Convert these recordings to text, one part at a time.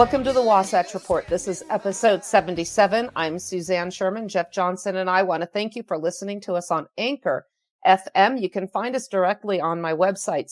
Welcome to the Wasatch Report. This is episode 77. I'm Suzanne Sherman. Jeff Johnson and I want to thank you for listening to us on Anchor FM. You can find us directly on my website,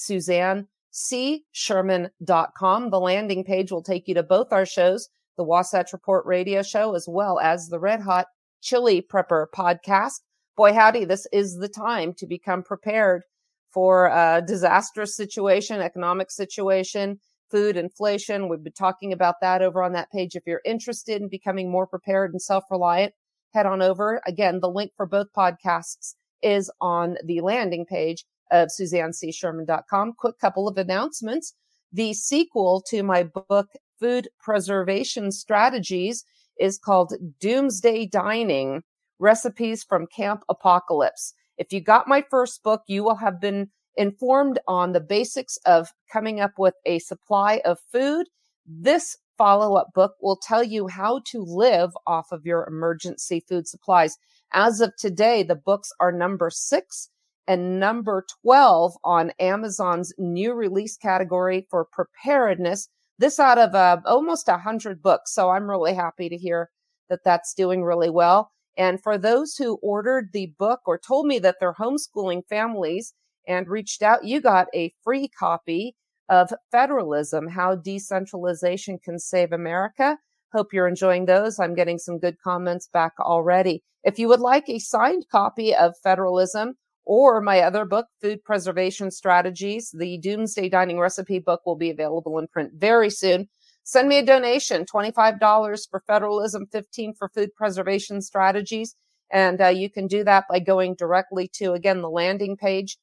suzannecsherman.com. The landing page will take you to both our shows, the Wasatch Report radio show, as well as the Red Hot Chili Prepper podcast. Boy, howdy, this is the time to become prepared for a disastrous situation, economic situation, food inflation. We've been talking about that over on that page. If you're interested in becoming more prepared and self-reliant, head on over. Again, the link for both podcasts is on the landing page of SuzanneCSherman.com. Quick couple of announcements. The sequel to my book, Food Preservation Strategies, is called Doomsday Dining Recipes from Camp Apocalypse. If you got my first book, you will have been informed on the basics of coming up with a supply of food. This follow up book will tell you how to live off of your emergency food supplies. As of today, the books are number six and number 12 on Amazon's new release category for preparedness. This out of uh, almost a hundred books. So I'm really happy to hear that that's doing really well. And for those who ordered the book or told me that they're homeschooling families and reached out, you got a free copy of Federalism, How Decentralization Can Save America. Hope you're enjoying those. I'm getting some good comments back already. If you would like a signed copy of Federalism or my other book, Food Preservation Strategies, the Doomsday Dining Recipe book will be available in print very soon. Send me a donation, $25 for Federalism, 15 for Food Preservation Strategies. And uh, you can do that by going directly to, again, the landing page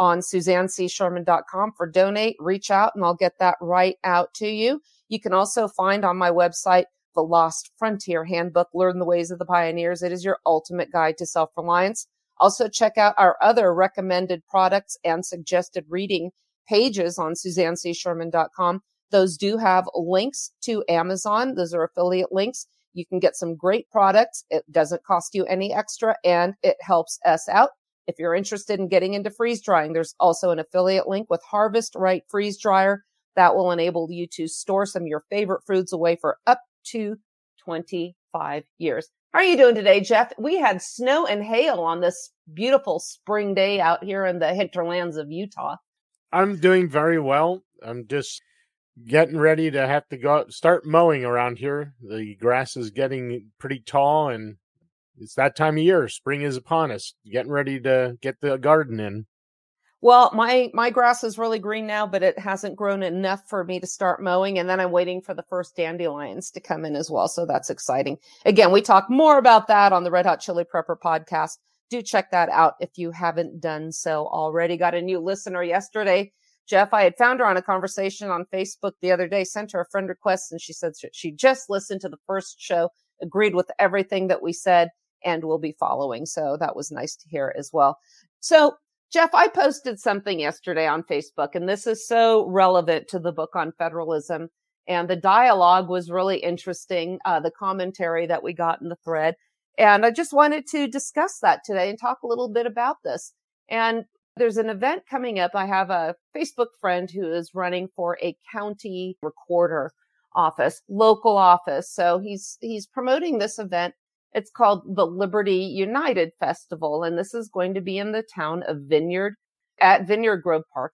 on SuzanneCSherman.com for donate, reach out, and I'll get that right out to you. You can also find on my website the Lost Frontier Handbook, Learn the Ways of the Pioneers. It is your ultimate guide to self-reliance. Also check out our other recommended products and suggested reading pages on SuzanneCSherman.com. Those do have links to Amazon. Those are affiliate links. You can get some great products. It doesn't cost you any extra and it helps us out. If you're interested in getting into freeze drying, there's also an affiliate link with Harvest Right Freeze Dryer that will enable you to store some of your favorite foods away for up to 25 years. How are you doing today, Jeff? We had snow and hail on this beautiful spring day out here in the hinterlands of Utah. I'm doing very well. I'm just getting ready to have to go start mowing around here. The grass is getting pretty tall and it's that time of year. Spring is upon us. Getting ready to get the garden in. Well, my my grass is really green now, but it hasn't grown enough for me to start mowing. And then I'm waiting for the first dandelions to come in as well. So that's exciting. Again, we talk more about that on the Red Hot Chili Prepper podcast. Do check that out if you haven't done so already. Got a new listener yesterday. Jeff, I had found her on a conversation on Facebook the other day, sent her a friend request, and she said she just listened to the first show, agreed with everything that we said and will be following. So that was nice to hear as well. So Jeff, I posted something yesterday on Facebook, and this is so relevant to the book on federalism. And the dialogue was really interesting, uh, the commentary that we got in the thread. And I just wanted to discuss that today and talk a little bit about this. And there's an event coming up. I have a Facebook friend who is running for a county recorder office, local office. So he's, he's promoting this event it's called the Liberty United Festival, and this is going to be in the town of Vineyard at Vineyard Grove Park.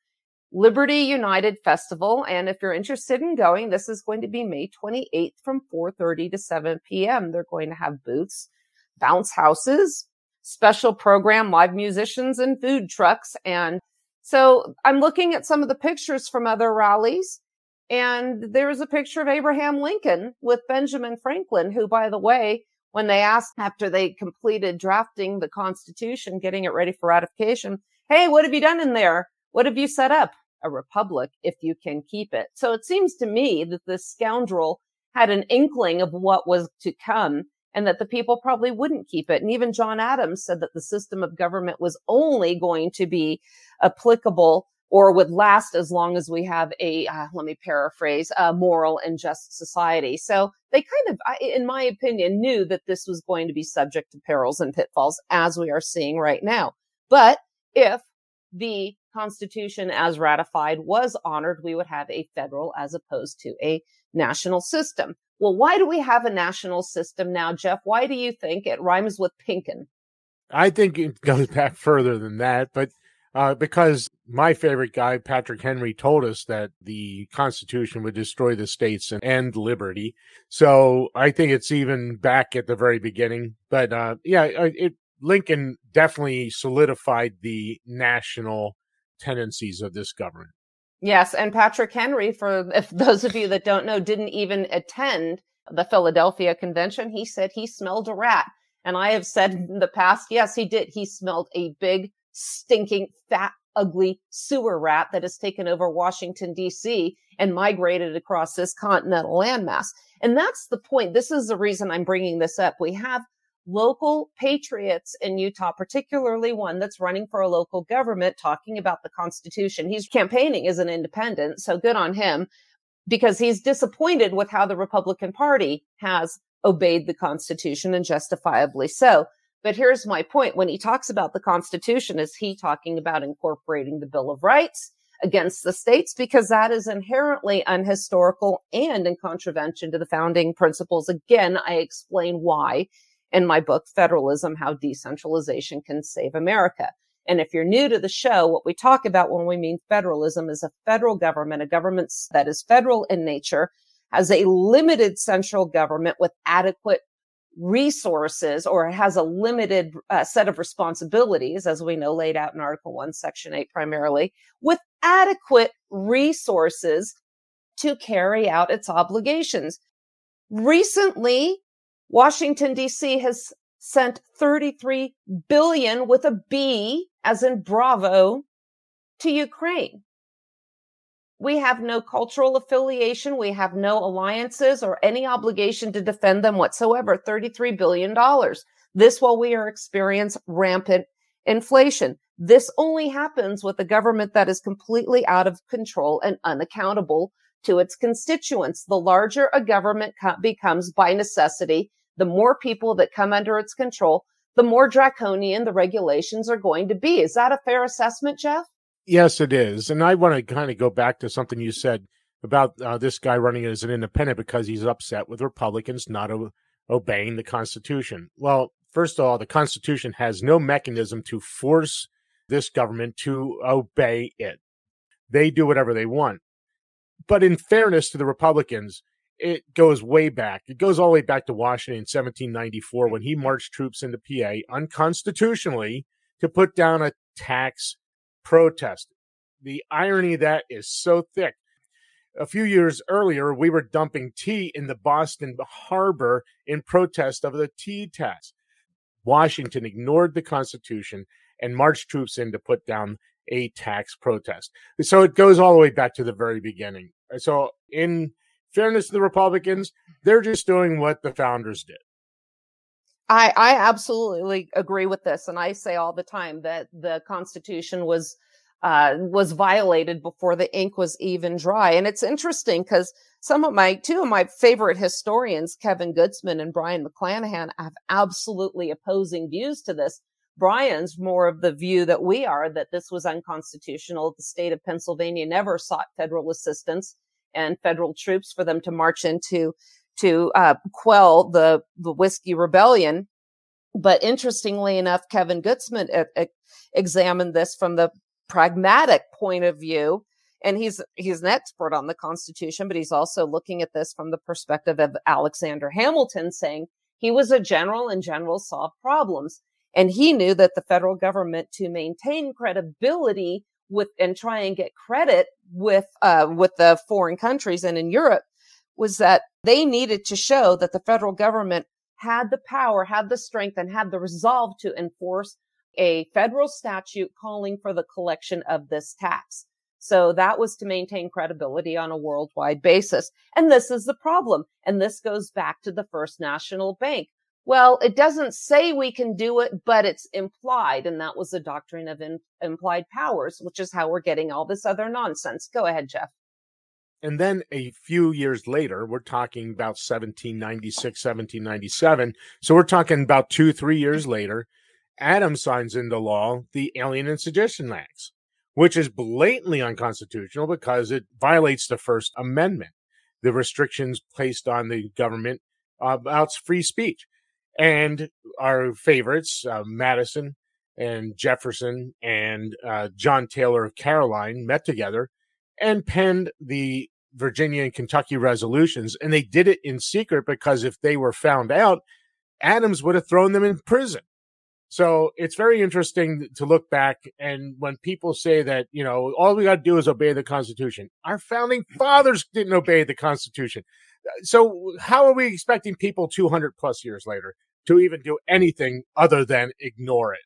Liberty United Festival. And if you're interested in going, this is going to be May 28th from 4.30 to 7 p.m. They're going to have booths, bounce houses, special program, live musicians and food trucks. And so I'm looking at some of the pictures from other rallies. And there's a picture of Abraham Lincoln with Benjamin Franklin, who, by the way, when they asked after they completed drafting the Constitution, getting it ready for ratification, Hey, what have you done in there? What have you set up? A republic if you can keep it. So it seems to me that this scoundrel had an inkling of what was to come and that the people probably wouldn't keep it. And even John Adams said that the system of government was only going to be applicable or would last as long as we have a, uh, let me paraphrase, a moral and just society. So they kind of, in my opinion, knew that this was going to be subject to perils and pitfalls as we are seeing right now. But if the Constitution as ratified was honored, we would have a federal as opposed to a national system. Well, why do we have a national system now, Jeff? Why do you think it rhymes with Pinkin? I think it goes back further than that, but uh, because my favorite guy, Patrick Henry, told us that the Constitution would destroy the states and end liberty. So I think it's even back at the very beginning. But uh, yeah, it, Lincoln definitely solidified the national tendencies of this government. Yes, and Patrick Henry, for if those of you that don't know, didn't even attend the Philadelphia Convention. He said he smelled a rat. And I have said in the past, yes, he did. He smelled a big, stinking, fat, ugly sewer rat that has taken over Washington, D.C. and migrated across this continental landmass. And that's the point. This is the reason I'm bringing this up. We have local patriots in Utah, particularly one that's running for a local government, talking about the Constitution. He's campaigning as an independent, so good on him because he's disappointed with how the Republican Party has obeyed the Constitution and justifiably so. But here's my point. When he talks about the Constitution, is he talking about incorporating the Bill of Rights against the states? Because that is inherently unhistorical and in contravention to the founding principles. Again, I explain why in my book, Federalism, How Decentralization Can Save America. And if you're new to the show, what we talk about when we mean federalism is a federal government, a government that is federal in nature, has a limited central government with adequate resources or has a limited uh, set of responsibilities, as we know, laid out in Article 1, Section 8 primarily, with adequate resources to carry out its obligations. Recently, Washington DC has sent 33 billion with a B as in Bravo to Ukraine. We have no cultural affiliation. We have no alliances or any obligation to defend them whatsoever. $33 billion. This while we are experiencing rampant inflation. This only happens with a government that is completely out of control and unaccountable to its constituents. The larger a government co- becomes by necessity, the more people that come under its control, the more draconian the regulations are going to be. Is that a fair assessment, Jeff? Yes, it is. And I want to kind of go back to something you said about uh, this guy running as an independent because he's upset with Republicans not o- obeying the Constitution. Well, first of all, the Constitution has no mechanism to force this government to obey it. They do whatever they want. But in fairness to the Republicans, it goes way back. It goes all the way back to Washington in 1794 when he marched troops into PA unconstitutionally to put down a tax protest. The irony that is so thick. A few years earlier, we were dumping tea in the Boston harbor in protest of the tea tax. Washington ignored the Constitution and marched troops in to put down a tax protest. So it goes all the way back to the very beginning. So in fairness to the Republicans, they're just doing what the founders did. I, I absolutely agree with this. And I say all the time that the Constitution was uh, was violated before the ink was even dry. And it's interesting because some of my, two of my favorite historians, Kevin Gutzman and Brian McClanahan, have absolutely opposing views to this. Brian's more of the view that we are that this was unconstitutional. The state of Pennsylvania never sought federal assistance and federal troops for them to march into to uh, quell the the whiskey rebellion. But interestingly enough, Kevin Gutzman uh, examined this from the pragmatic point of view, and he's he's an expert on the Constitution, but he's also looking at this from the perspective of Alexander Hamilton, saying he was a general and generals solve problems. And he knew that the federal government to maintain credibility with and try and get credit with uh, with the foreign countries and in Europe was that they needed to show that the federal government had the power, had the strength, and had the resolve to enforce a federal statute calling for the collection of this tax. So that was to maintain credibility on a worldwide basis. And this is the problem. And this goes back to the first national bank. Well, it doesn't say we can do it, but it's implied. And that was the doctrine of in, implied powers, which is how we're getting all this other nonsense. Go ahead, Jeff. And then a few years later, we're talking about 1796, 1797. So we're talking about two, three years later, Adams signs into law the Alien and Sedition Acts. which is blatantly unconstitutional because it violates the First Amendment, the restrictions placed on the government about free speech. And our favorites, uh, Madison and Jefferson and uh, John Taylor of Caroline, met together and penned the Virginia and Kentucky resolutions. And they did it in secret because if they were found out, Adams would have thrown them in prison. So it's very interesting to look back. And when people say that, you know, all we got to do is obey the Constitution, our founding fathers didn't obey the Constitution. So how are we expecting people 200 plus years later to even do anything other than ignore it?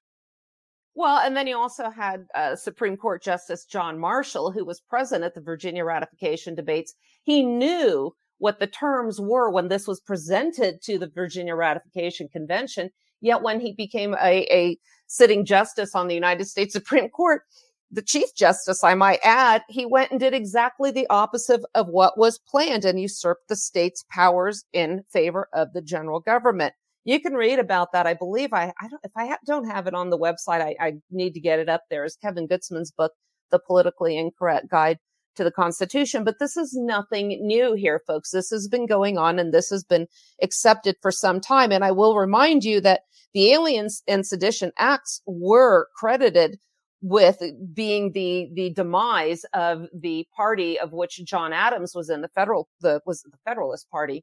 Well, and then you also had uh, Supreme Court Justice John Marshall, who was present at the Virginia ratification debates. He knew what the terms were when this was presented to the Virginia Ratification Convention. Yet when he became a, a sitting justice on the United States Supreme Court, the Chief Justice, I might add, he went and did exactly the opposite of what was planned and usurped the state's powers in favor of the general government. You can read about that. I believe I, I don't, if I ha- don't have it on the website, I, I need to get it up there. Is Kevin Gutzman's book, The Politically Incorrect Guide to the Constitution. But this is nothing new here, folks. This has been going on and this has been accepted for some time. And I will remind you that the Aliens and Sedition Acts were credited with being the the demise of the party of which John Adams was in the federal the was the Federalist Party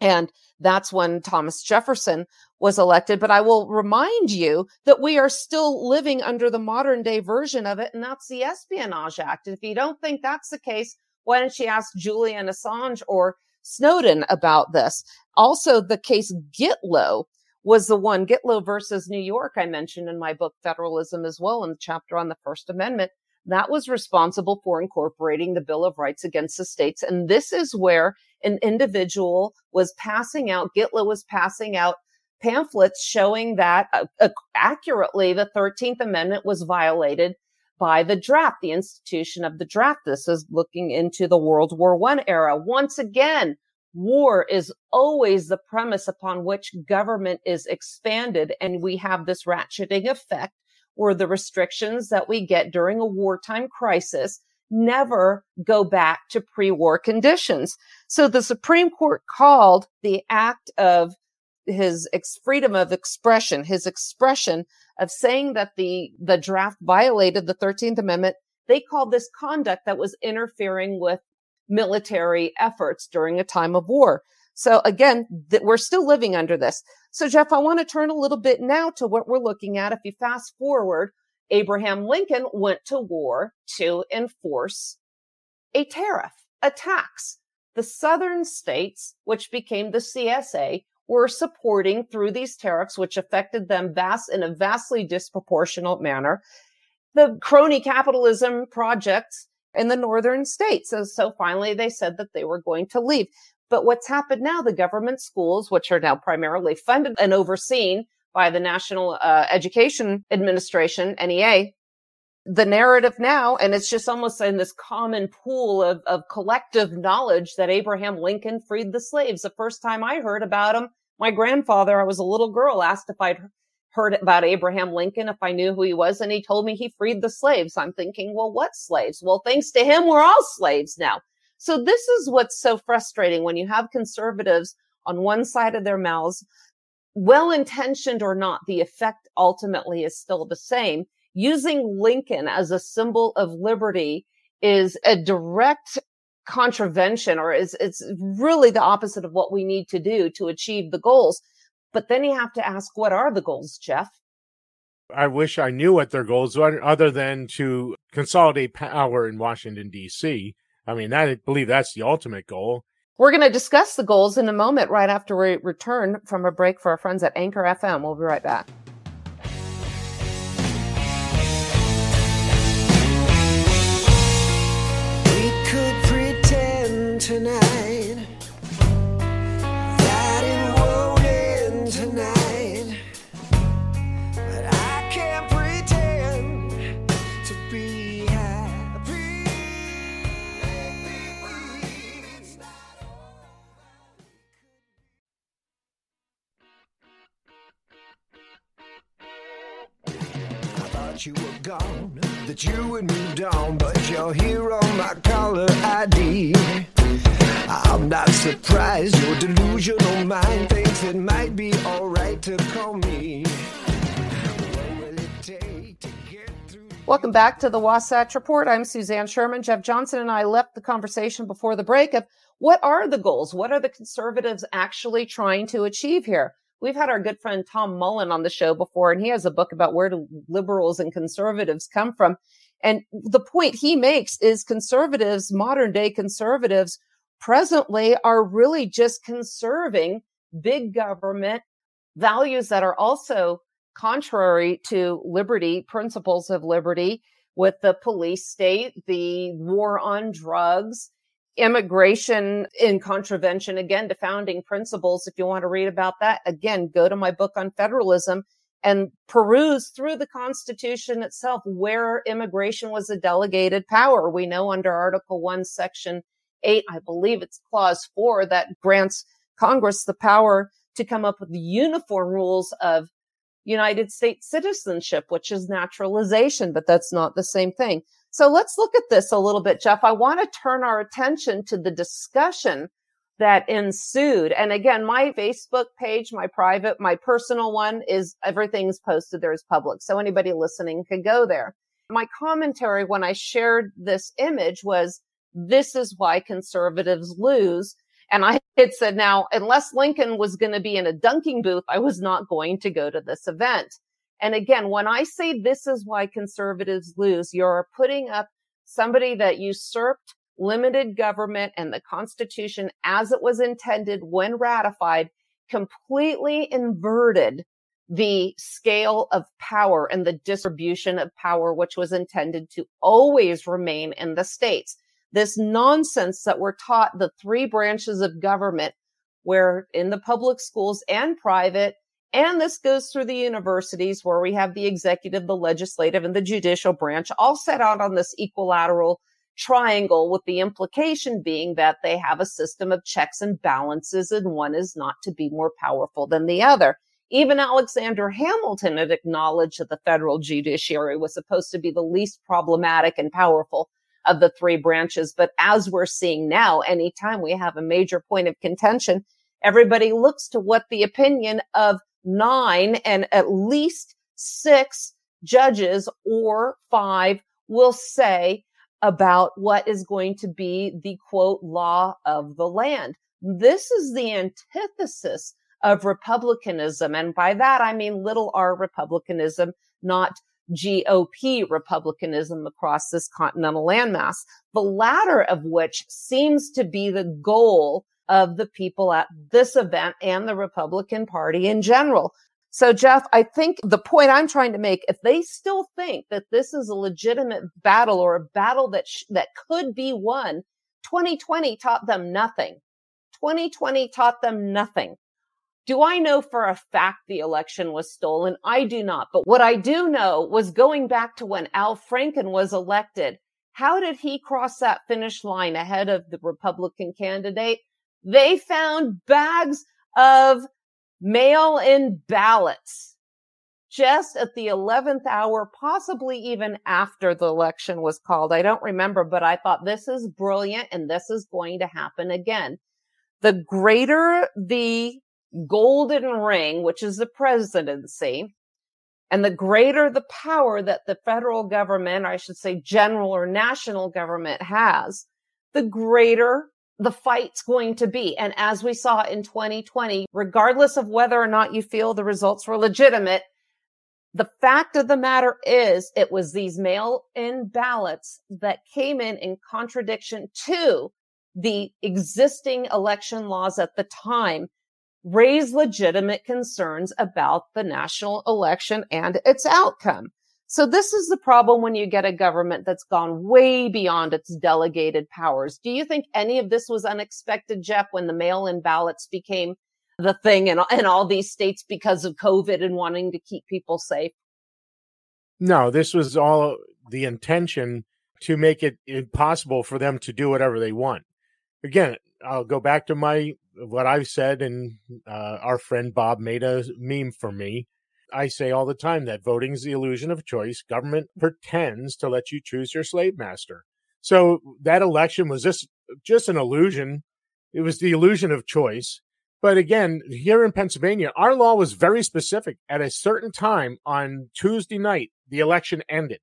and that's when Thomas Jefferson was elected. But I will remind you that we are still living under the modern day version of it, and that's the Espionage Act. If you don't think that's the case, why don't you ask Julian Assange or Snowden about this? Also, the case Gitlow was the one, Gitlow versus New York, I mentioned in my book, Federalism, as well, in the chapter on the First Amendment that was responsible for incorporating the Bill of Rights against the states. And this is where an individual was passing out, Gitlow was passing out pamphlets showing that uh, accurately the 13th Amendment was violated by the draft, the institution of the draft. This is looking into the World War One era. Once again, war is always the premise upon which government is expanded. And we have this ratcheting effect or the restrictions that we get during a wartime crisis never go back to pre-war conditions. So the Supreme Court called the act of his ex- freedom of expression, his expression of saying that the, the draft violated the 13th Amendment. They called this conduct that was interfering with military efforts during a time of war. So again, that we're still living under this. So Jeff, I want to turn a little bit now to what we're looking at. If you fast forward, Abraham Lincoln went to war to enforce a tariff, a tax. The southern states, which became the CSA, were supporting through these tariffs, which affected them vast in a vastly disproportionate manner, the crony capitalism projects in the northern states. So, so finally they said that they were going to leave. But what's happened now, the government schools, which are now primarily funded and overseen by the National uh, Education Administration, NEA, the narrative now, and it's just almost in this common pool of, of collective knowledge that Abraham Lincoln freed the slaves. The first time I heard about him, my grandfather, I was a little girl, asked if I'd heard about Abraham Lincoln, if I knew who he was, and he told me he freed the slaves. I'm thinking, well, what slaves? Well, thanks to him, we're all slaves now. So this is what's so frustrating when you have conservatives on one side of their mouths, well intentioned or not, the effect ultimately is still the same. Using Lincoln as a symbol of liberty is a direct contravention or is it's really the opposite of what we need to do to achieve the goals. But then you have to ask, what are the goals, Jeff? I wish I knew what their goals were other than to consolidate power in Washington, D.C. I mean, I believe that's the ultimate goal. We're going to discuss the goals in a moment right after we return from a break for our friends at Anchor FM. We'll be right back. We could pretend tonight gone, that you had moved on, but you're here on my caller ID. I'm not surprised your delusional mind thinks it might be alright to call me. Welcome back to the Wasatch Report. I'm Suzanne Sherman. Jeff Johnson and I left the conversation before the break of what are the goals? What are the conservatives actually trying to achieve here? We've had our good friend Tom Mullen on the show before, and he has a book about where do liberals and conservatives come from. And the point he makes is conservatives, modern day conservatives, presently are really just conserving big government values that are also contrary to liberty, principles of liberty with the police state, the war on drugs, immigration in contravention again to founding principles. If you want to read about that, again, go to my book on federalism and peruse through the Constitution itself where immigration was a delegated power. We know under Article 1, Section 8, I believe it's Clause 4, that grants Congress the power to come up with uniform rules of United States citizenship, which is naturalization, but that's not the same thing. So let's look at this a little bit, Jeff. I want to turn our attention to the discussion that ensued. And again, my Facebook page, my private, my personal one is everything's posted there is public. So anybody listening could go there. My commentary when I shared this image was this is why conservatives lose. And I had said, now, unless Lincoln was going to be in a dunking booth, I was not going to go to this event. And again, when I say this is why conservatives lose, you're putting up somebody that usurped limited government and the Constitution as it was intended when ratified, completely inverted the scale of power and the distribution of power, which was intended to always remain in the states. This nonsense that we're taught the three branches of government, where in the public schools and private, and this goes through the universities where we have the executive, the legislative, and the judicial branch all set out on this equilateral triangle with the implication being that they have a system of checks and balances and one is not to be more powerful than the other. Even Alexander Hamilton had acknowledged that the federal judiciary was supposed to be the least problematic and powerful of the three branches. But as we're seeing now, anytime we have a major point of contention, everybody looks to what the opinion of nine and at least six judges or five will say about what is going to be the quote law of the land. This is the antithesis of republicanism. And by that, I mean little r republicanism, not GOP republicanism across this continental landmass, the latter of which seems to be the goal of the people at this event and the Republican Party in general. So, Jeff, I think the point I'm trying to make, if they still think that this is a legitimate battle or a battle that sh- that could be won, 2020 taught them nothing. 2020 taught them nothing. Do I know for a fact the election was stolen? I do not. But what I do know was going back to when Al Franken was elected, how did he cross that finish line ahead of the Republican candidate? They found bags of mail in ballots just at the 11th hour, possibly even after the election was called. I don't remember, but I thought this is brilliant and this is going to happen again. The greater the golden ring, which is the presidency, and the greater the power that the federal government, I should say general or national government has, the greater the fight's going to be. And as we saw in 2020, regardless of whether or not you feel the results were legitimate, the fact of the matter is it was these mail in ballots that came in in contradiction to the existing election laws at the time raise legitimate concerns about the national election and its outcome. So this is the problem when you get a government that's gone way beyond its delegated powers. Do you think any of this was unexpected, Jeff, when the mail-in ballots became the thing in, in all these states because of COVID and wanting to keep people safe? No, this was all the intention to make it impossible for them to do whatever they want. Again, I'll go back to my what I've said, and uh, our friend Bob made a meme for me. I say all the time that voting is the illusion of choice. Government pretends to let you choose your slave master. So that election was just just an illusion. It was the illusion of choice. But again, here in Pennsylvania, our law was very specific. At a certain time on Tuesday night, the election ended.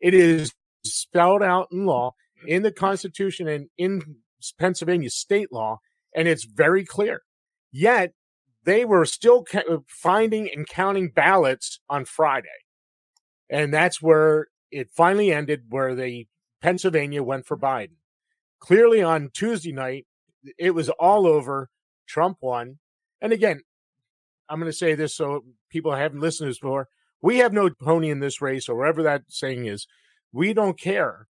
It is spelled out in law, in the Constitution, and in Pennsylvania state law, and it's very clear. Yet they were still uh, finding and counting ballots on Friday. And that's where it finally ended, where the Pennsylvania went for Biden. Clearly on Tuesday night, it was all over. Trump won. And again, I'm going to say this so people haven't listened to this before. We have no pony in this race, or whatever that saying is. We don't care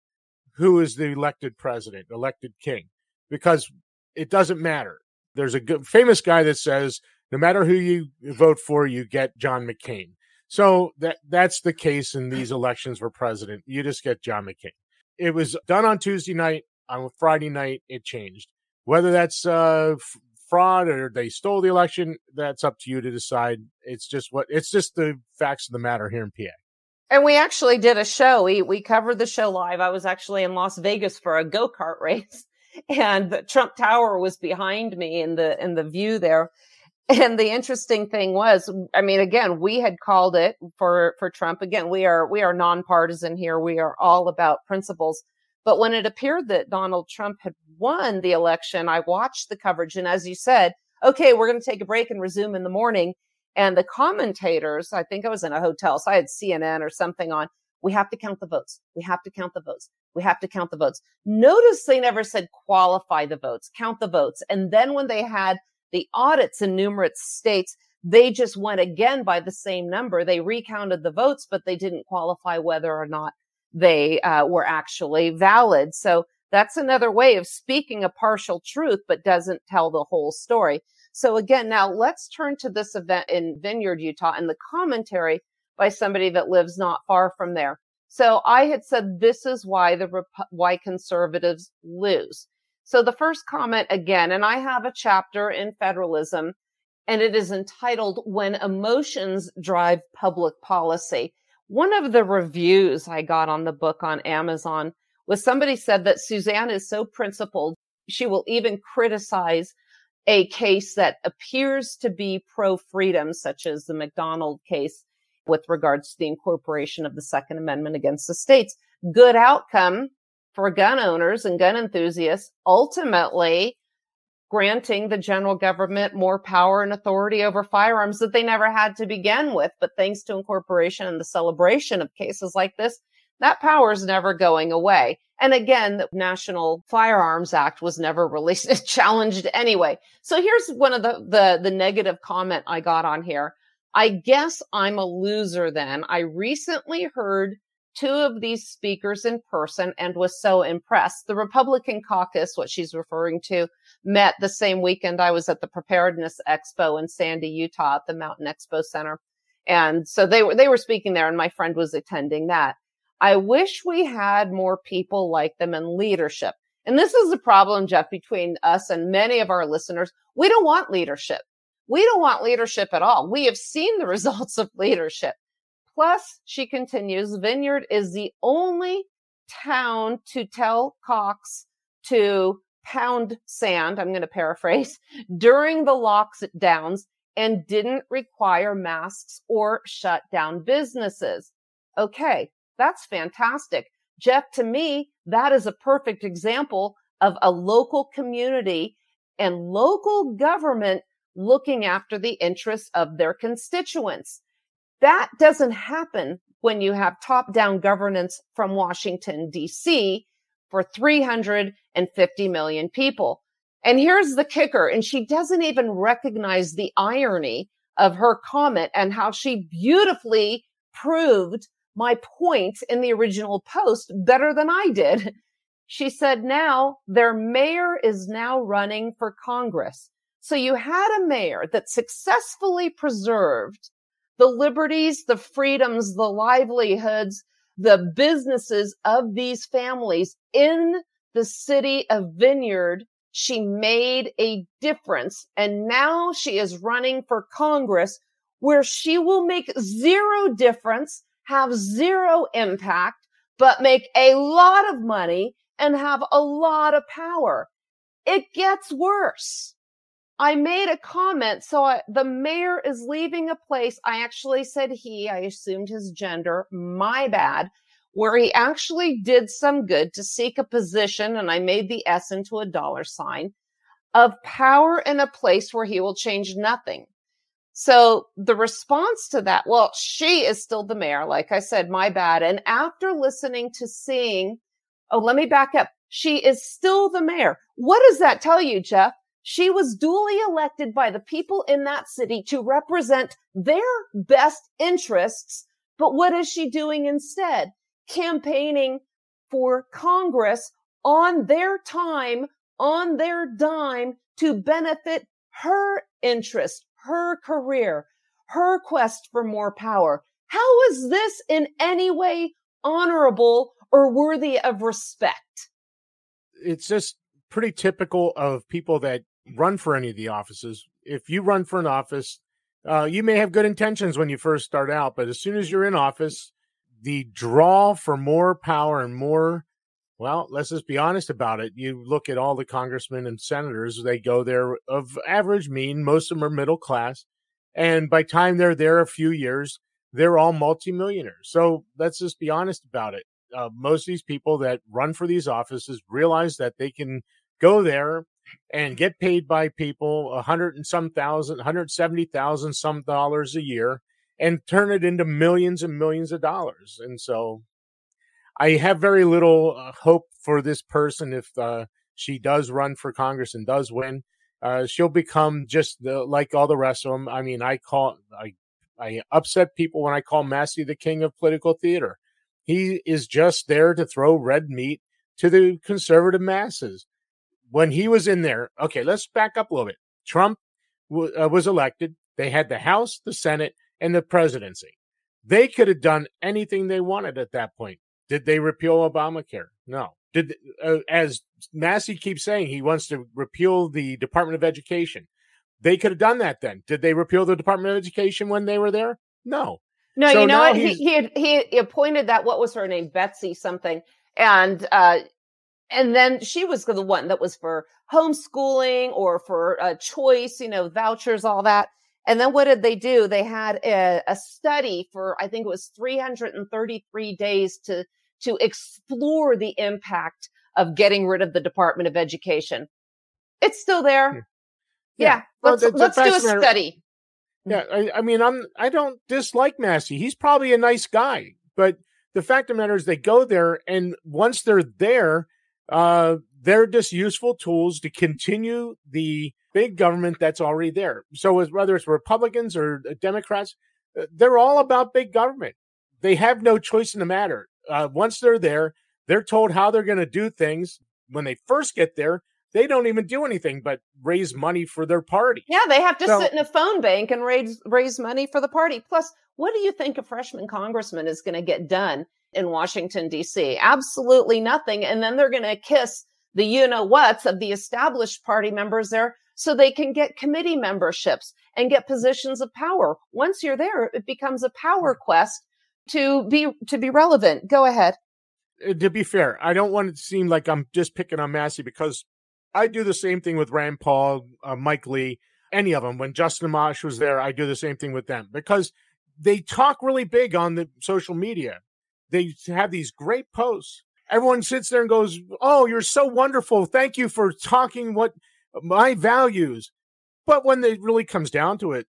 who is the elected president, elected king, because it doesn't matter. There's a good, famous guy that says, no matter who you vote for, you get John McCain. So that that's the case in these elections for president. You just get John McCain. It was done on Tuesday night. On Friday night, it changed. Whether that's uh, fraud or they stole the election, that's up to you to decide. It's just what it's just the facts of the matter here in PA. And we actually did a show. We we covered the show live. I was actually in Las Vegas for a go kart race, and the Trump Tower was behind me in the in the view there. And the interesting thing was, I mean, again, we had called it for, for Trump. Again, we are, we are nonpartisan here. We are all about principles. But when it appeared that Donald Trump had won the election, I watched the coverage. And as you said, okay, we're going to take a break and resume in the morning. And the commentators, I think I was in a hotel, so I had CNN or something on. We have to count the votes. We have to count the votes. We have to count the votes. Notice they never said qualify the votes, count the votes. And then when they had the audits in numerous states, they just went again by the same number. They recounted the votes, but they didn't qualify whether or not they uh, were actually valid. So that's another way of speaking a partial truth, but doesn't tell the whole story. So again, now let's turn to this event in Vineyard, Utah and the commentary by somebody that lives not far from there. So I had said this is why the why conservatives lose. So the first comment again, and I have a chapter in federalism and it is entitled When Emotions Drive Public Policy. One of the reviews I got on the book on Amazon was somebody said that Suzanne is so principled, she will even criticize a case that appears to be pro freedom, such as the McDonald case with regards to the incorporation of the Second Amendment against the states. Good outcome for gun owners and gun enthusiasts, ultimately granting the general government more power and authority over firearms that they never had to begin with. But thanks to incorporation and the celebration of cases like this, that power is never going away. And again, the National Firearms Act was never released, challenged anyway. So here's one of the, the, the negative comment I got on here. I guess I'm a loser then. I recently heard two of these speakers in person and was so impressed. The Republican caucus, what she's referring to, met the same weekend I was at the Preparedness Expo in Sandy, Utah at the Mountain Expo Center. And so they were, they were speaking there and my friend was attending that. I wish we had more people like them in leadership. And this is the problem, Jeff, between us and many of our listeners. We don't want leadership. We don't want leadership at all. We have seen the results of leadership. Plus, she continues, Vineyard is the only town to tell Cox to pound sand, I'm going to paraphrase, during the lockdowns and didn't require masks or shut down businesses. Okay, that's fantastic. Jeff, to me, that is a perfect example of a local community and local government looking after the interests of their constituents. That doesn't happen when you have top down governance from Washington, DC for 350 million people. And here's the kicker. And she doesn't even recognize the irony of her comment and how she beautifully proved my point in the original post better than I did. She said now their mayor is now running for Congress. So you had a mayor that successfully preserved the liberties, the freedoms, the livelihoods, the businesses of these families in the city of Vineyard. She made a difference. And now she is running for Congress where she will make zero difference, have zero impact, but make a lot of money and have a lot of power. It gets worse. I made a comment. So I, the mayor is leaving a place. I actually said he, I assumed his gender. My bad. Where he actually did some good to seek a position. And I made the S into a dollar sign of power in a place where he will change nothing. So the response to that, well, she is still the mayor. Like I said, my bad. And after listening to seeing, oh, let me back up. She is still the mayor. What does that tell you, Jeff? She was duly elected by the people in that city to represent their best interests. But what is she doing instead? Campaigning for Congress on their time, on their dime to benefit her interest, her career, her quest for more power. How is this in any way honorable or worthy of respect? It's just pretty typical of people that run for any of the offices. If you run for an office, uh, you may have good intentions when you first start out, but as soon as you're in office, the draw for more power and more well, let's just be honest about it. You look at all the congressmen and senators, they go there of average mean. Most of them are middle class. And by time they're there a few years, they're all multimillionaires. So let's just be honest about it. Uh, most of these people that run for these offices realize that they can go there and get paid by people a hundred and some thousand, hundred seventy thousand some dollars a year and turn it into millions and millions of dollars. And so I have very little uh, hope for this person if uh, she does run for Congress and does win. Uh, she'll become just the, like all the rest of them. I mean, I call I I upset people when I call Massie the king of political theater. He is just there to throw red meat to the conservative masses. When he was in there, okay, let's back up a little bit. Trump w- uh, was elected. They had the House, the Senate, and the presidency. They could have done anything they wanted at that point. Did they repeal Obamacare? No. Did uh, as Massie keeps saying he wants to repeal the Department of Education. They could have done that then. Did they repeal the Department of Education when they were there? No. No, so you know what? He, he had, he appointed that what was her name, Betsy something, and uh, and then she was the one that was for homeschooling or for a choice, you know, vouchers, all that. And then what did they do? They had a, a study for, I think it was 333 days to, to explore the impact of getting rid of the Department of Education. It's still there. Yeah. yeah. Let's, well, let's do a study. Yeah. I, I mean, I'm, I don't dislike Massie. He's probably a nice guy, but the fact of the matter is they go there and once they're there, uh, they're just useful tools to continue the big government that's already there. So whether it's Republicans or uh, Democrats, uh, they're all about big government. They have no choice in the matter. Uh, once they're there, they're told how they're going to do things. When they first get there, they don't even do anything but raise money for their party. Yeah, they have to so, sit in a phone bank and raise raise money for the party. Plus, what do you think a freshman congressman is going to get done in Washington D.C.? Absolutely nothing. And then they're going to kiss the you know whats of the established party members there so they can get committee memberships and get positions of power. Once you're there, it becomes a power hmm. quest to be to be relevant. Go ahead. Uh, to be fair, I don't want it to seem like I'm just picking on Massie because I do the same thing with Rand Paul, uh, Mike Lee, any of them. When Justin Amash was there, I do the same thing with them because they talk really big on the social media. They have these great posts. Everyone sits there and goes, "Oh, you're so wonderful. Thank you for talking what my values. But when it really comes down to it,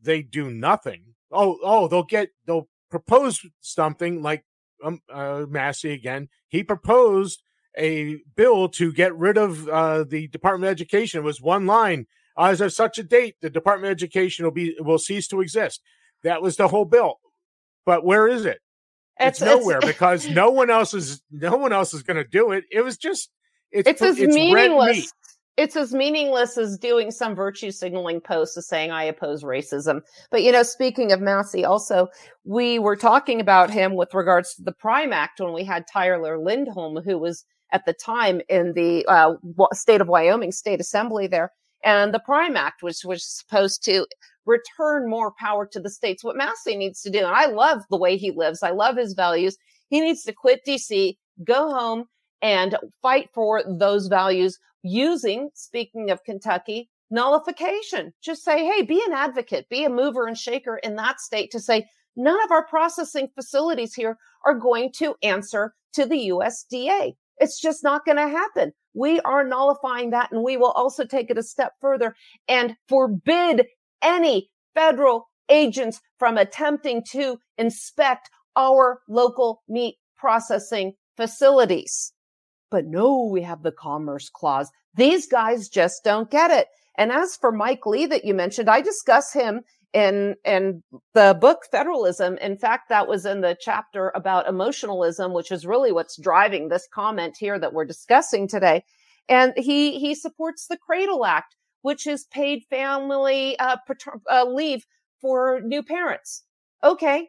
they do nothing. Oh, oh, they'll get, they'll propose something like um, uh, Massie again. He proposed a bill to get rid of uh, the Department of Education. It was one line. As of such a date, the Department of Education will be will cease to exist. That was the whole bill. But where is it? It's, it's nowhere it's, because no one else is no one else is going to do it. It was just it's it's, as meaningless it's as meaningless as doing some virtue signaling post as saying I oppose racism. But you know, speaking of Massie, also we were talking about him with regards to the Prime Act when we had Tyler Lindholm, who was at the time in the uh, state of Wyoming State Assembly there, and the Prime Act, which was supposed to return more power to the states. What Massie needs to do, and I love the way he lives. I love his values. He needs to quit DC, go home and fight for those values using, speaking of Kentucky, nullification. Just say, Hey, be an advocate, be a mover and shaker in that state to say, none of our processing facilities here are going to answer to the USDA. It's just not going to happen. We are nullifying that and we will also take it a step further and forbid any federal agents from attempting to inspect our local meat processing facilities. But no, we have the commerce clause. These guys just don't get it. And as for Mike Lee that you mentioned, I discuss him in in the book Federalism. In fact, that was in the chapter about emotionalism, which is really what's driving this comment here that we're discussing today. And he he supports the Cradle Act, which is paid family uh, pater- uh, leave for new parents. Okay,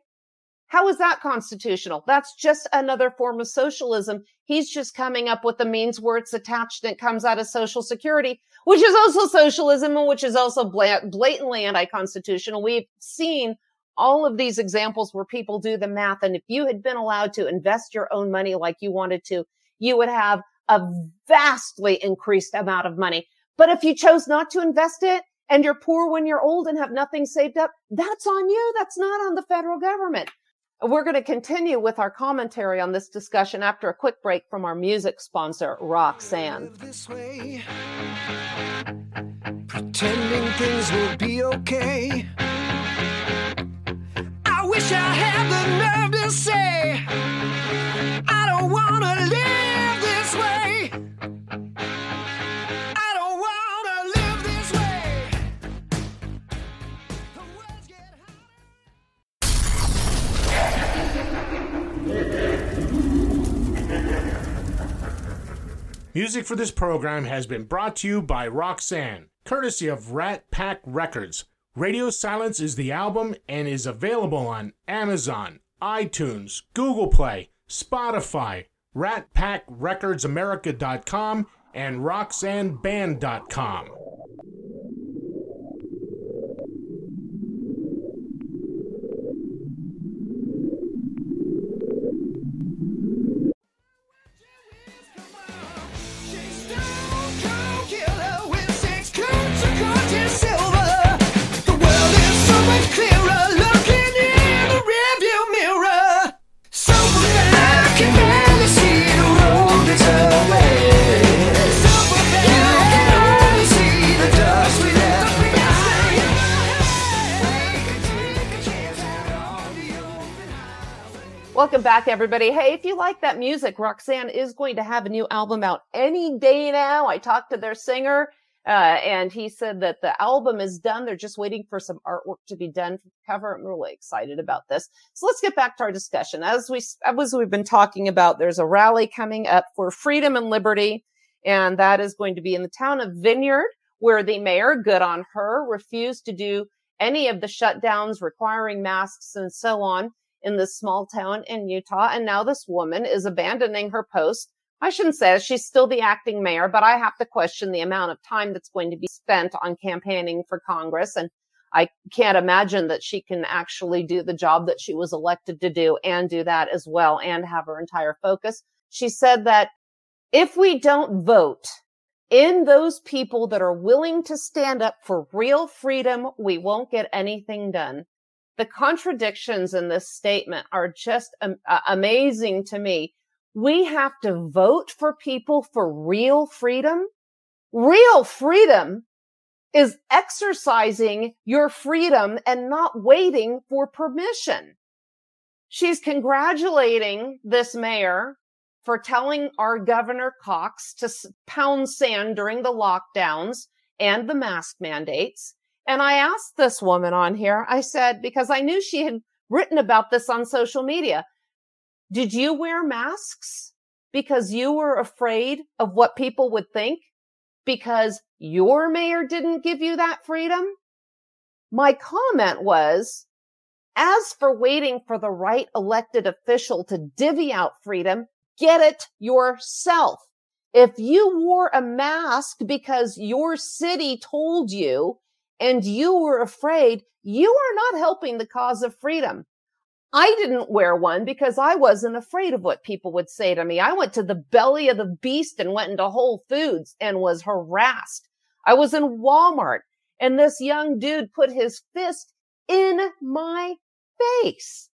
how is that constitutional? That's just another form of socialism. He's just coming up with the means where it's attached and it comes out of social security, which is also socialism and which is also blatantly anti-constitutional. We've seen all of these examples where people do the math. And if you had been allowed to invest your own money like you wanted to, you would have a vastly increased amount of money. But if you chose not to invest it and you're poor when you're old and have nothing saved up, that's on you. That's not on the federal government. We're going to continue with our commentary on this discussion after a quick break from our music sponsor, Roxanne. Pretending things will be okay. I wish I had the nerve to say, I don't want to live Music for this program has been brought to you by Roxanne, courtesy of Rat Pack Records. Radio Silence is the album and is available on Amazon, iTunes, Google Play, Spotify, Rat Pack Records RatPackRecordsAmerica.com, and RoxanneBand.com. Welcome back, everybody. Hey, if you like that music, Roxanne is going to have a new album out any day now. I talked to their singer, uh, and he said that the album is done. They're just waiting for some artwork to be done for the cover. I'm really excited about this. So let's get back to our discussion. As we, as we've been talking about, there's a rally coming up for freedom and liberty, and that is going to be in the town of Vineyard, where the mayor, good on her, refused to do any of the shutdowns requiring masks and so on in this small town in Utah. And now this woman is abandoning her post. I shouldn't say she's still the acting mayor, but I have to question the amount of time that's going to be spent on campaigning for Congress. And I can't imagine that she can actually do the job that she was elected to do and do that as well and have her entire focus. She said that if we don't vote in those people that are willing to stand up for real freedom, we won't get anything done the contradictions in this statement are just um, uh, amazing to me. We have to vote for people for real freedom. Real freedom is exercising your freedom and not waiting for permission. She's congratulating this mayor for telling our governor Cox to pound sand during the lockdowns and the mask mandates. And I asked this woman on here, I said, because I knew she had written about this on social media. Did you wear masks because you were afraid of what people would think? Because your mayor didn't give you that freedom? My comment was, as for waiting for the right elected official to divvy out freedom, get it yourself. If you wore a mask because your city told you and you were afraid, you are not helping the cause of freedom. I didn't wear one because I wasn't afraid of what people would say to me. I went to the belly of the beast and went into Whole Foods and was harassed. I was in Walmart and this young dude put his fist in my face.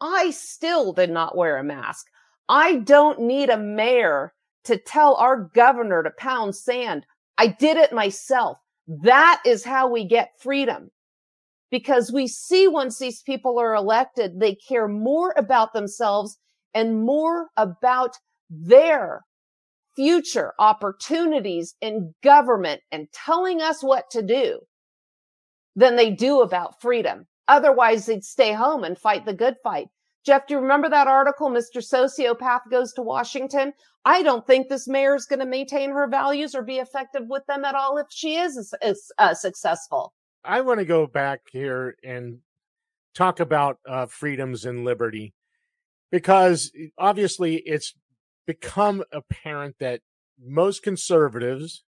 I still did not wear a mask. I don't need a mayor to tell our governor to pound sand. I did it myself. That is how we get freedom because we see once these people are elected, they care more about themselves and more about their future opportunities in government and telling us what to do than they do about freedom. Otherwise, they'd stay home and fight the good fight. Jeff, do you remember that article, Mr. Sociopath Goes to Washington? I don't think this mayor is going to maintain her values or be effective with them at all if she is uh, successful. I want to go back here and talk about uh, freedoms and liberty because eh, obviously it's become apparent that most conservatives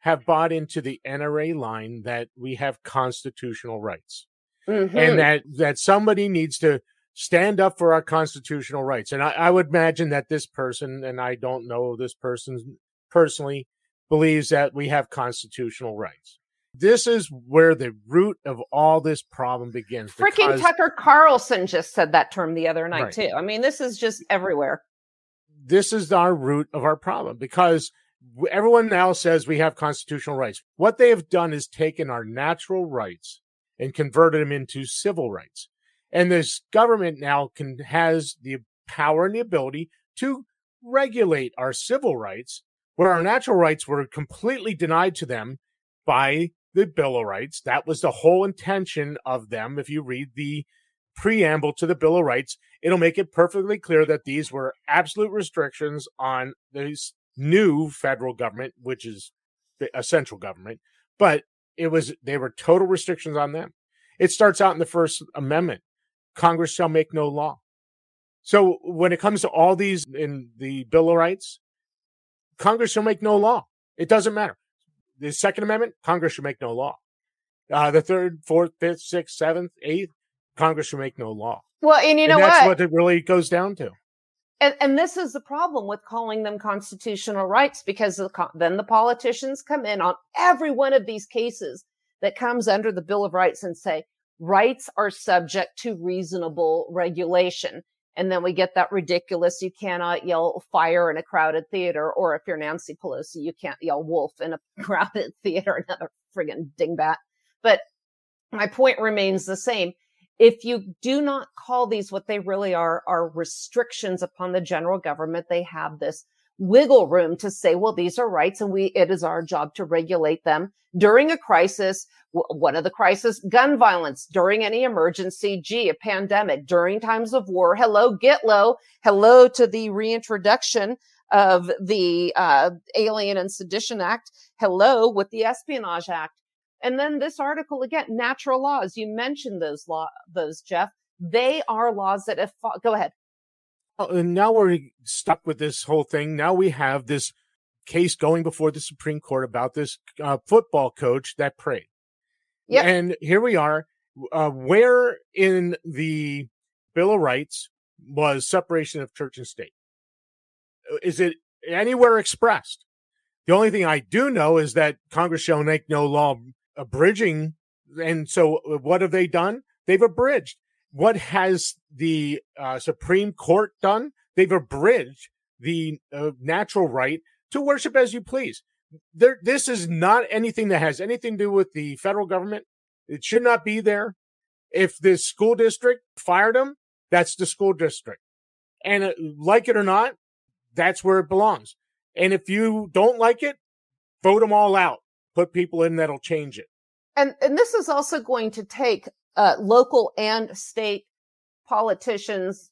have bought into the NRA line that we have constitutional rights mm-hmm. and that that somebody needs to stand up for our constitutional rights. And I, I would imagine that this person, and I don't know this person personally, believes that we have constitutional rights this is where the root of all this problem begins. Freaking because, Tucker Carlson just said that term the other night right. too. I mean, this is just everywhere. This is our root of our problem because everyone now says we have constitutional rights. What they have done is taken our natural rights and converted them into civil rights. And this government now can has the power and the ability to regulate our civil rights where our natural rights were completely denied to them by the Bill of Rights. That was the whole intention of them. If you read the preamble to the Bill of Rights, it'll make it perfectly clear that these were absolute restrictions on this new federal government, which is a central government, but it was, they were total restrictions on them. It starts out in the First Amendment Congress shall make no law. So when it comes to all these in the Bill of Rights, Congress shall make no law. It doesn't matter the Second Amendment, Congress should make no law. Uh, the third, fourth, fifth, sixth, seventh, eighth, Congress should make no law. Well, and you know and that's what? what it really goes down to. And, and this is the problem with calling them constitutional rights because the, then the politicians come in on every one of these cases that comes under the Bill of Rights and say rights are subject to reasonable regulation. And then we get that ridiculous, you cannot yell fire in a crowded theater. Or if you're Nancy Pelosi, you can't yell wolf in a crowded theater, another friggin' dingbat. But my point remains the same. If you do not call these what they really are, are restrictions upon the general government, they have this wiggle room to say, well, these are rights and we, it is our job to regulate them during a crisis. One of the crisis, gun violence during any emergency. Gee, a pandemic during times of war. Hello, get low. Hello to the reintroduction of the uh, Alien and Sedition Act. Hello with the Espionage Act. And then this article again, natural laws. You mentioned those law, those Jeff. They are laws that if go ahead. And now we're stuck with this whole thing. Now we have this case going before the Supreme Court about this uh, football coach that prayed. Yeah. And here we are. Uh, where in the Bill of Rights was separation of church and state? Is it anywhere expressed? The only thing I do know is that Congress shall make no law abridging. And so uh, what have they done? They've abridged what has the uh, Supreme Court done? They've abridged the uh, natural right to worship as you please. There, this is not anything that has anything to do with the federal government. It should not be there. If the school district fired them, that's the school district. And uh, like it or not, that's where it belongs. And if you don't like it, vote them all out. Put people in that'll change it. And and this is also going to take uh, local and state politicians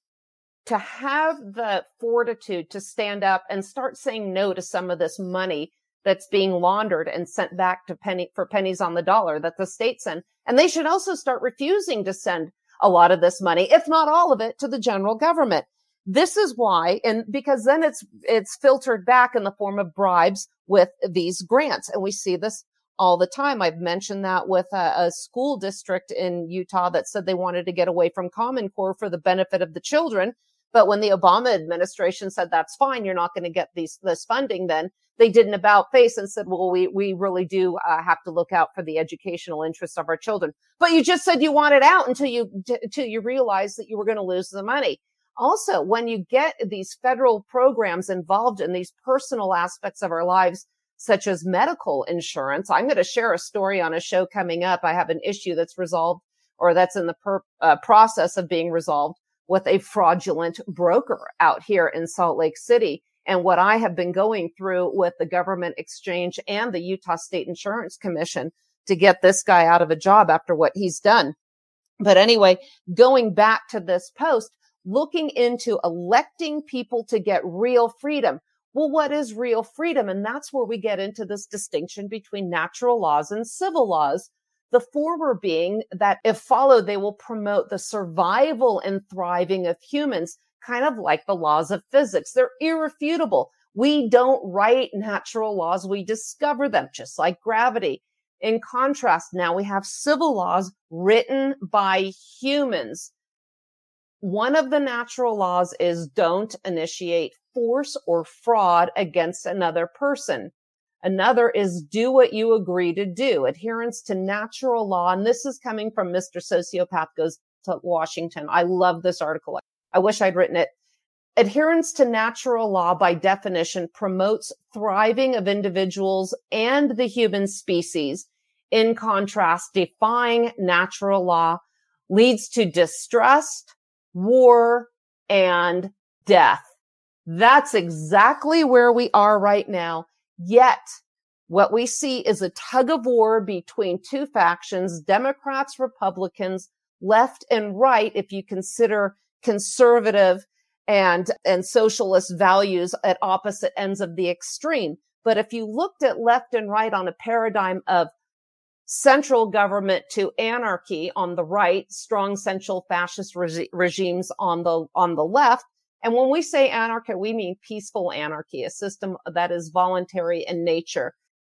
to have the fortitude to stand up and start saying no to some of this money that's being laundered and sent back to penny for pennies on the dollar that the states send. And they should also start refusing to send a lot of this money, if not all of it, to the general government. This is why, and because then it's, it's filtered back in the form of bribes with these grants. And we see this all the time. I've mentioned that with a, a, school district in Utah that said they wanted to get away from Common Core for the benefit of the children. But when the Obama administration said that's fine, you're not going to get these this funding, then they did an about face and said, well, we we really do uh, have to look out for the educational interests of our children. But you just said you want it out until you until you realize that you were going to lose the money. Also, when you get these federal programs involved in these personal aspects of our lives, such as medical insurance, I'm going to share a story on a show coming up. I have an issue that's resolved or that's in the per, uh, process of being resolved with a fraudulent broker out here in Salt Lake City. And what I have been going through with the government exchange and the Utah State Insurance Commission to get this guy out of a job after what he's done. But anyway, going back to this post, looking into electing people to get real freedom. Well, what is real freedom? And that's where we get into this distinction between natural laws and civil laws the former being that if followed, they will promote the survival and thriving of humans, kind of like the laws of physics. They're irrefutable. We don't write natural laws. We discover them just like gravity. In contrast, now we have civil laws written by humans. One of the natural laws is don't initiate force or fraud against another person. Another is do what you agree to do, adherence to natural law. And this is coming from Mr. Sociopath Goes to Washington. I love this article. I wish I'd written it. Adherence to natural law by definition promotes thriving of individuals and the human species. In contrast, defying natural law leads to distrust, war, and death. That's exactly where we are right now. Yet what we see is a tug of war between two factions, Democrats, Republicans, left and right, if you consider conservative and, and socialist values at opposite ends of the extreme. But if you looked at left and right on a paradigm of central government to anarchy on the right, strong central fascist regi- regimes on the, on the left, and when we say anarchy, we mean peaceful anarchy, a system that is voluntary in nature.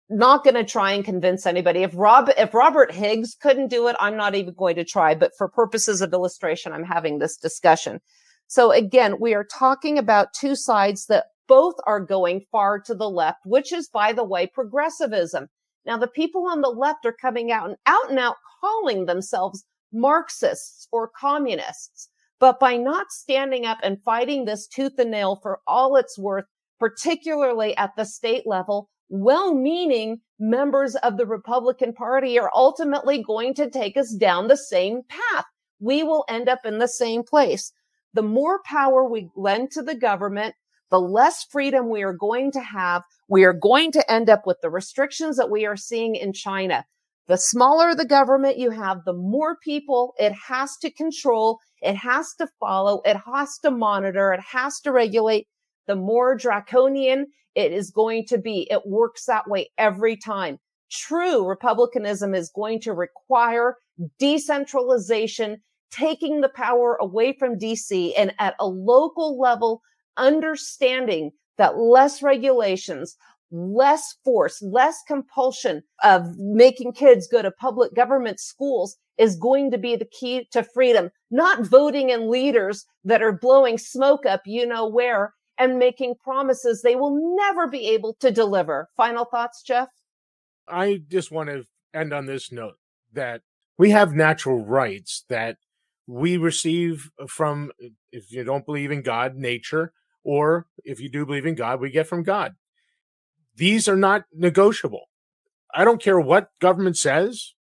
Not going to try and convince anybody. If Rob, if Robert Higgs couldn't do it, I'm not even going to try. But for purposes of illustration, I'm having this discussion. So again, we are talking about two sides that both are going far to the left, which is, by the way, progressivism. Now, the people on the left are coming out and out and out calling themselves Marxists or communists. But by not standing up and fighting this tooth and nail for all it's worth, particularly at the state level, well-meaning members of the Republican Party are ultimately going to take us down the same path. We will end up in the same place. The more power we lend to the government, the less freedom we are going to have. We are going to end up with the restrictions that we are seeing in China. The smaller the government you have, the more people it has to control, it has to follow, it has to monitor, it has to regulate. The more draconian it is going to be. It works that way every time. True republicanism is going to require decentralization, taking the power away from DC and at a local level, understanding that less regulations, less force, less compulsion of making kids go to public government schools is going to be the key to freedom, not voting in leaders that are blowing smoke up, you know where, and making promises they will never be able to deliver. Final thoughts, Jeff? I just want to end on this note that we have natural rights that we receive from, if you don't believe in God, nature, or if you do believe in God, we get from God. These are not negotiable. I don't care what government says.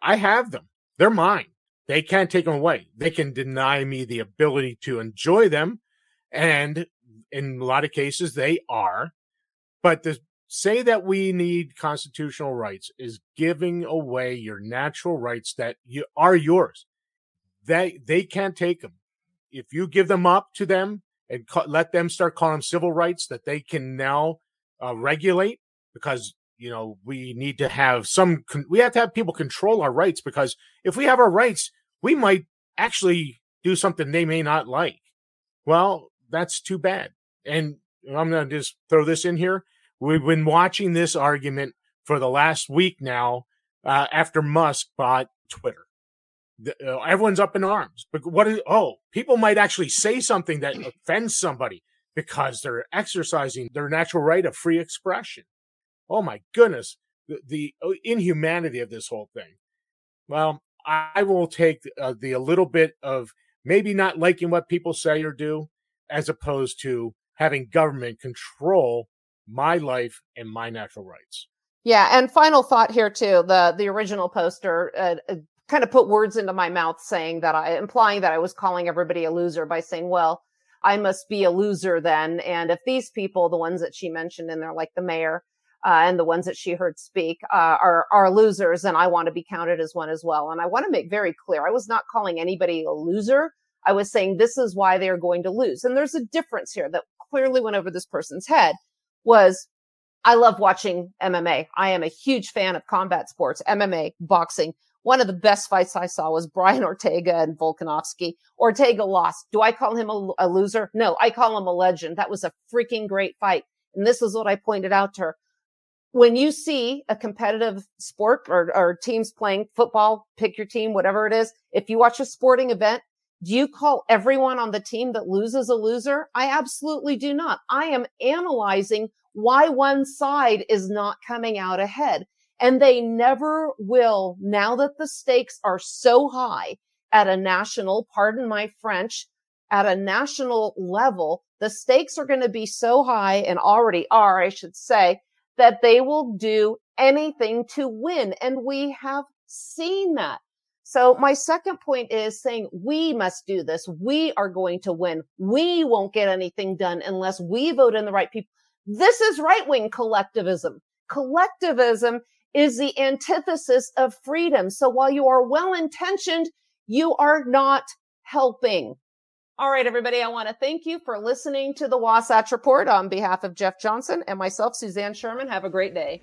I have them. They're mine. They can't take them away. They can deny me the ability to enjoy them. And in a lot of cases, they are. But to say that we need constitutional rights is giving away your natural rights that you, are yours. They, they can't take them. If you give them up to them and let them start calling civil rights that they can now uh, regulate because you know we need to have some con- we have to have people control our rights because if we have our rights we might actually do something they may not like. Well that's too bad. And i'm going to just throw this in here. We've been watching this argument for the last week now uh, after Musk bought Twitter. The, uh, everyone's up in arms. But what is, oh, people might actually say something that offends somebody because they're exercising their natural right of free expression. Oh my goodness. The, the uh, inhumanity of this whole thing. Well, I will take uh, the a little bit of maybe not liking what people say or do as opposed to having government control my life and my natural rights. Yeah, and final thought here too. The the original poster uh, uh, kind of put words into my mouth, saying that I implying that I was calling everybody a loser by saying, "Well, I must be a loser then." And if these people, the ones that she mentioned in there, like the mayor uh, and the ones that she heard speak, uh, are are losers, and I want to be counted as one as well. And I want to make very clear, I was not calling anybody a loser. I was saying this is why they are going to lose. And there's a difference here that clearly went over this person's head was I love watching MMA. I am a huge fan of combat sports, MMA, boxing. One of the best fights I saw was Brian Ortega and Volkanovski. Ortega lost. Do I call him a, a loser? No, I call him a legend. That was a freaking great fight. And this is what I pointed out to her. When you see a competitive sport or, or teams playing football, pick your team, whatever it is. If you watch a sporting event, do you call everyone on the team that loses a loser? I absolutely do not. I am analyzing why one side is not coming out ahead. And they never will now that the stakes are so high at a national, pardon my French, at a national level, the stakes are going to be so high and already are, I should say, that they will do anything to win. And we have seen that. So my second point is saying we must do this. We are going to win. We won't get anything done unless we vote in the right people. This is right wing collectivism. Collectivism is the antithesis of freedom. So while you are well intentioned, you are not helping. All right, everybody. I want to thank you for listening to the Wasatch Report on behalf of Jeff Johnson and myself, Suzanne Sherman. Have a great day.